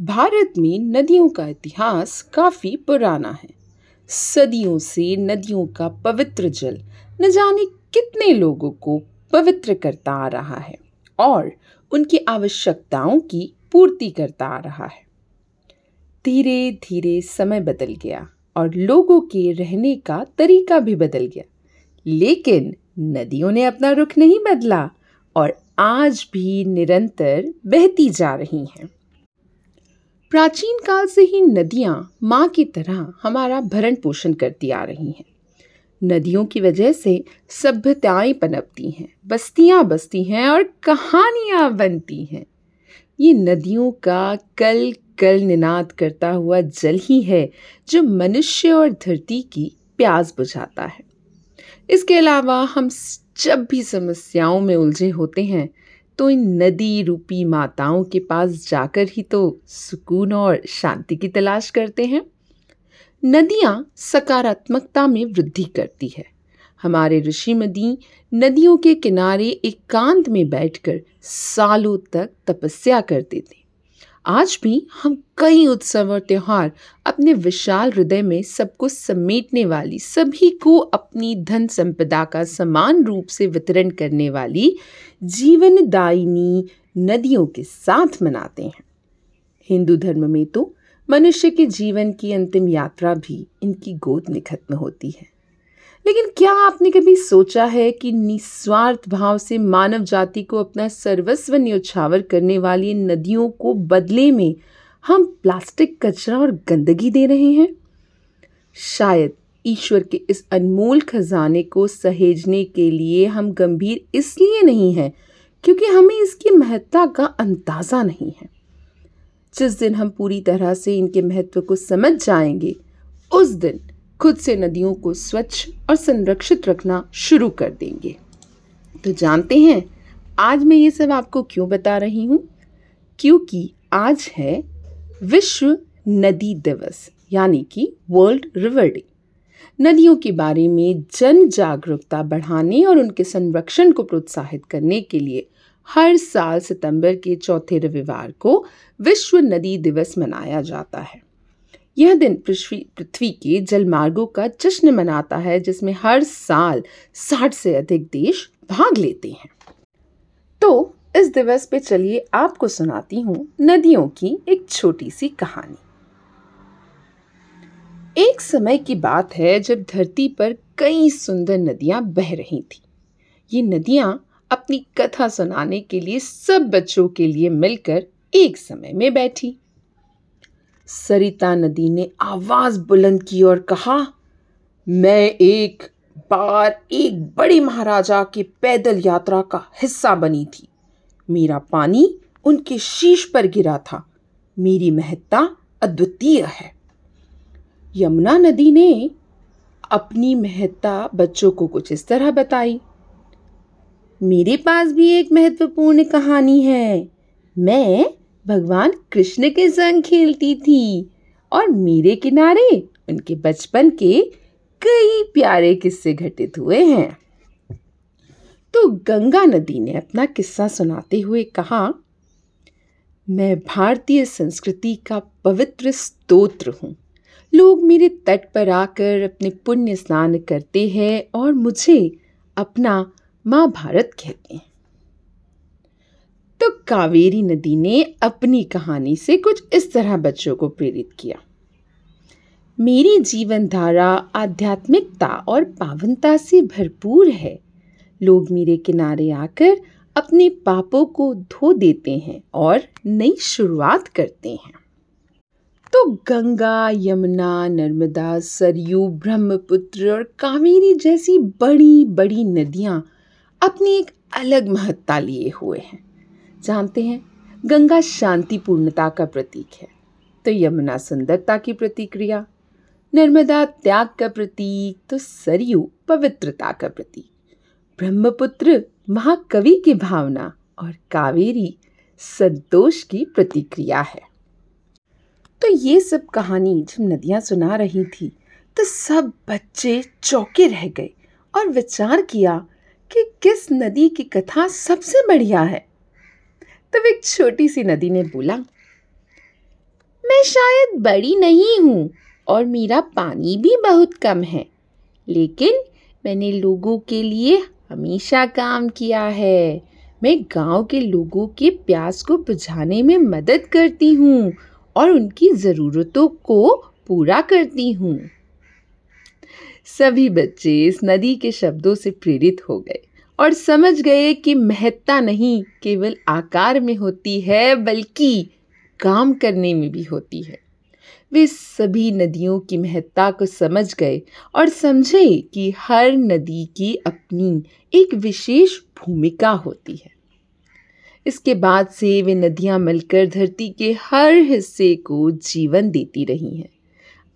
भारत में नदियों का इतिहास काफ़ी पुराना है। सदियों से नदियों का पवित्र जल न जाने कितने लोगों को पवित्र करता आ रहा है और उनकी आवश्यकताओं की पूर्ति करता आ रहा है। धीरे धीरे समय बदल गया और लोगों के रहने का तरीका भी बदल गया। लेकिन नदियों ने अपना रुख नहीं बदला और आज भी निरंतर बहती जा रही हैं। प्राचीन काल से ही नदियाँ माँ की तरह हमारा भरण पोषण करती आ रही हैं। नदियों की वजह से सभ्यताएँ पनपती हैं, बस्तियाँ बसती हैं और कहानियाँ बनती हैं। ये नदियों का कल कल निनाद करता हुआ जल ही है, जो मनुष्य और धरती की प्यास बुझाता है। इसके अलावा हम जब भी समस्याओं में उलझे होते हैं तो इन नदी रूपी माताओं के पास जाकर ही तो सुकून और शांति की तलाश करते हैं। नदियाँ सकारात्मकता में वृद्धि करती है। हमारे ऋषि मदी नदियों के किनारे एकांत एक में बैठकर सालों तक तपस्या करते थे। आज भी हम कई उत्सव और त्यौहार अपने विशाल हृदय में सबको समेटने वाली, सभी को अपनी धन संपदा का समान रूप से वितरण करने वाली जीवनदायिनी नदियों के साथ मनाते हैं। हिंदू धर्म में तो मनुष्य के जीवन की अंतिम यात्रा भी इनकी गोद में खत्म होती है। लेकिन क्या आपने कभी सोचा है कि निस्वार्थ भाव से मानव जाति को अपना सर्वस्व न्योछावर करने वाली नदियों को बदले में हम प्लास्टिक कचरा और गंदगी दे रहे हैं? शायद ईश्वर के इस अनमोल खजाने को सहेजने के लिए हम गंभीर इसलिए नहीं हैं क्योंकि हमें इसकी महत्ता का अंदाज़ा नहीं है। जिस दिन हम पूरी तरह से इनके महत्व को समझ जाएँगे, उस दिन खुद से नदियों को स्वच्छ और संरक्षित रखना शुरू कर देंगे। तो जानते हैं, आज मैं ये सब आपको क्यों बता रही हूँ? क्योंकि आज है विश्व नदी दिवस, यानी कि वर्ल्ड रिवर डे। नदियों के बारे में जन जागरूकता बढ़ाने और उनके संरक्षण को प्रोत्साहित करने के लिए हर साल सितंबर के चौथे रविवार को विश्व नदी दिवस मनाया जाता है। यह दिन पृथ्वी पृथ्वी के जलमार्गों का जश्न मनाता है, जिसमें हर साल साठ से अधिक देश भाग लेते हैं। तो इस दिवस पे चलिए आपको सुनाती हूँ नदियों की एक छोटी सी कहानी। एक समय की बात है जब धरती पर कई सुंदर नदियाँ बह रही थी। ये नदियाँ अपनी कथा सुनाने के लिए सब बच्चों के लिए मिलकर एक समय में बैठी। सरिता नदी ने आवाज़ बुलंद की और कहा, मैं एक बार एक बड़े महाराजा के पैदल यात्रा का हिस्सा बनी थी। मेरा पानी उनके शीश पर गिरा था। मेरी महत्ता अद्वितीय है। यमुना नदी ने अपनी महत्ता बच्चों को कुछ इस तरह बताई, मेरे पास भी एक महत्वपूर्ण कहानी है। मैं भगवान कृष्ण के संग खेलती थी और मेरे किनारे उनके बचपन के कई प्यारे किस्से घटित हुए हैं। तो गंगा नदी ने अपना किस्सा सुनाते हुए कहा, मैं भारतीय संस्कृति का पवित्र स्तोत्र हूँ। लोग मेरे तट पर आकर अपने पुण्य स्नान करते हैं और मुझे अपना माँ भारत कहते हैं। तो कावेरी नदी ने अपनी कहानी से कुछ इस तरह बच्चों को प्रेरित किया। मेरी जीवन धारा आध्यात्मिकता और पावनता से भरपूर है। लोग मेरे किनारे आकर अपने पापों को धो देते हैं और नई शुरुआत करते हैं। तो गंगा, यमुना, नर्मदा, सरयू, ब्रह्मपुत्र और कावेरी जैसी बड़ी बड़ी नदियाँ अपनी एक अलग महत्ता लिए हुए हैं। जानते हैं, गंगा शांति पूर्णता का प्रतीक है। तो यमुना सुंदरता की प्रतिक्रिया, नर्मदा त्याग का प्रतीक तो सरयू पवित्रता का प्रतीक, ब्रह्मपुत्र महाकवि की भावना और कावेरी संतोष की प्रतिक्रिया है। तो ये सब कहानी जब नदियाँ सुना रही थी तो सब बच्चे चौके रह गए और विचार किया कि किस नदी की कथा सबसे बढ़िया है। तब एक छोटी सी नदी ने बोला, मैं शायद बड़ी नहीं हूँ और मेरा पानी भी बहुत कम है, लेकिन मैंने लोगों के लिए हमेशा काम किया है। मैं गाँव के लोगों के प्यास को बुझाने में मदद करती हूँ और उनकी ज़रूरतों को पूरा करती हूँ। सभी बच्चे इस नदी के शब्दों से प्रेरित हो गए। और समझ गए कि महत्ता नहीं केवल आकार में होती है, बल्कि काम करने में भी होती है। वे सभी नदियों की महत्ता को समझ गए और समझे कि हर नदी की अपनी एक विशेष भूमिका होती है। इसके बाद से वे नदियाँ मिलकर धरती के हर हिस्से को जीवन देती रही हैं।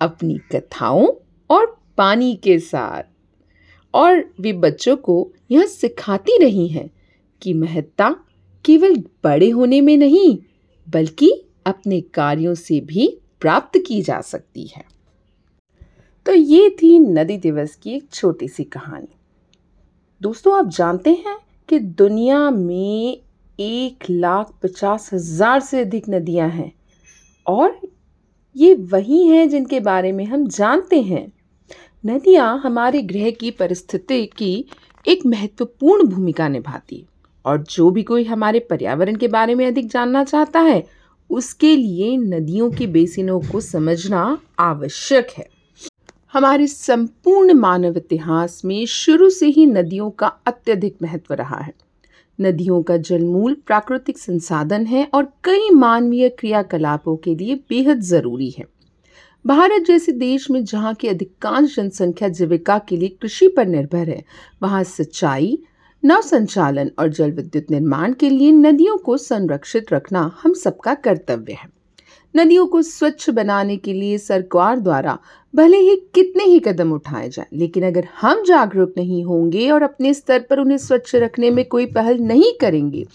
अपनी कथाओं और पानी के साथ और वे बच्चों को यह सिखाती रही हैं कि महत्ता केवल बड़े होने में नहीं, बल्कि अपने कार्यों से भी प्राप्त की जा सकती है। तो ये थी नदी दिवस की एक छोटी सी कहानी। दोस्तों, आप जानते हैं कि दुनिया में एक लाख पचास हज़ार से अधिक नदियाँ हैं और ये वही हैं जिनके बारे में हम जानते हैं। नदियाँ हमारे ग्रह की परिस्थिति की एक महत्वपूर्ण भूमिका निभाती और जो भी कोई हमारे पर्यावरण के बारे में अधिक जानना चाहता है, उसके लिए नदियों के बेसिनों को समझना आवश्यक है। हमारे संपूर्ण मानव इतिहास में शुरू से ही नदियों का अत्यधिक महत्व रहा है। नदियों का जलमूल प्राकृतिक संसाधन है और कई मानवीय क्रियाकलापों के लिए बेहद ज़रूरी है। भारत जैसे देश में जहाँ की अधिकांश जनसंख्या जीविका के लिए कृषि पर निर्भर है, वहाँ सिंचाई नव संचालन और जल विद्युत निर्माण के लिए नदियों को संरक्षित रखना हम सबका कर्तव्य है। नदियों को स्वच्छ बनाने के लिए सरकार द्वारा भले ही कितने ही कदम उठाए जाएँ, लेकिन अगर हम जागरूक नहीं होंगे और अपने स्तर पर उन्हें स्वच्छ रखने में कोई पहल नहीं करेंगे,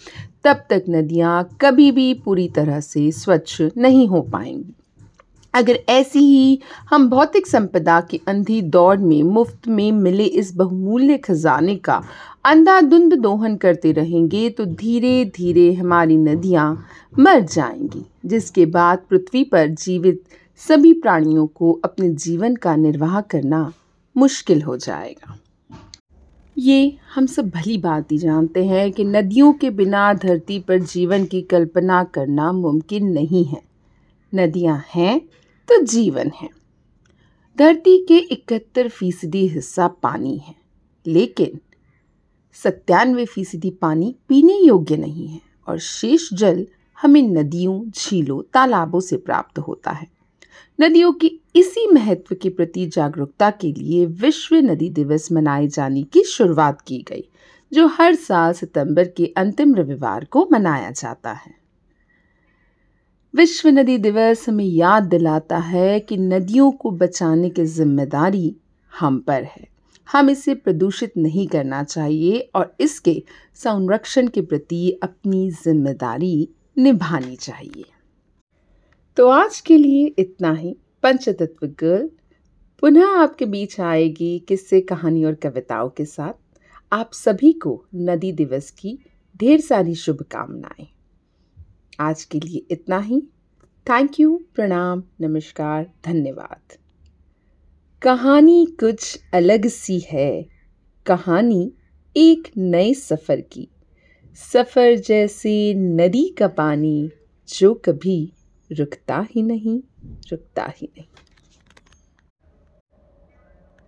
तब तक नदियाँ कभी भी पूरी तरह से स्वच्छ नहीं हो पाएँगी। अगर ऐसी ही हम भौतिक संपदा की अंधी दौड़ में मुफ़्त में मिले इस बहुमूल्य खजाने का अंधाधुंध दोहन करते रहेंगे तो धीरे धीरे हमारी नदियाँ मर जाएँगी, जिसके बाद पृथ्वी पर जीवित सभी प्राणियों को अपने जीवन का निर्वाह करना मुश्किल हो जाएगा। ये हम सब भली बात ही जानते हैं कि नदियों के बिना धरती पर जीवन की कल्पना करना मुमकिन नहीं है। नदियाँ हैं तो जीवन है। धरती के इकहत्तर फ़ीसदी हिस्सा पानी है, लेकिन सत्तानवे फ़ीसदी पानी पीने योग्य नहीं है और शेष जल हमें नदियों, झीलों, तालाबों से प्राप्त होता है। नदियों की इसी महत्व के प्रति जागरूकता के लिए विश्व नदी दिवस मनाए जाने की शुरुआत की गई, जो हर साल सितंबर के अंतिम रविवार को मनाया जाता है। विश्व नदी दिवस हमें याद दिलाता है कि नदियों को बचाने की ज़िम्मेदारी हम पर है। हम इसे प्रदूषित नहीं करना चाहिए और इसके संरक्षण के प्रति अपनी ज़िम्मेदारी निभानी चाहिए। तो आज के लिए इतना ही। पंचतत्व गर्ल पुनः आपके बीच आएगी किस्से, कहानी और कविताओं के साथ। आप सभी को नदी दिवस की ढेर सारी शुभकामनाएँ। आज के लिए इतना ही। थैंक यू प्रणाम, नमस्कार, धन्यवाद। कहानी कुछ अलग सी है। कहानी एक नए सफ़र की। सफ़र जैसे नदी का पानी जो कभी रुकता ही नहीं, रुकता ही नहीं।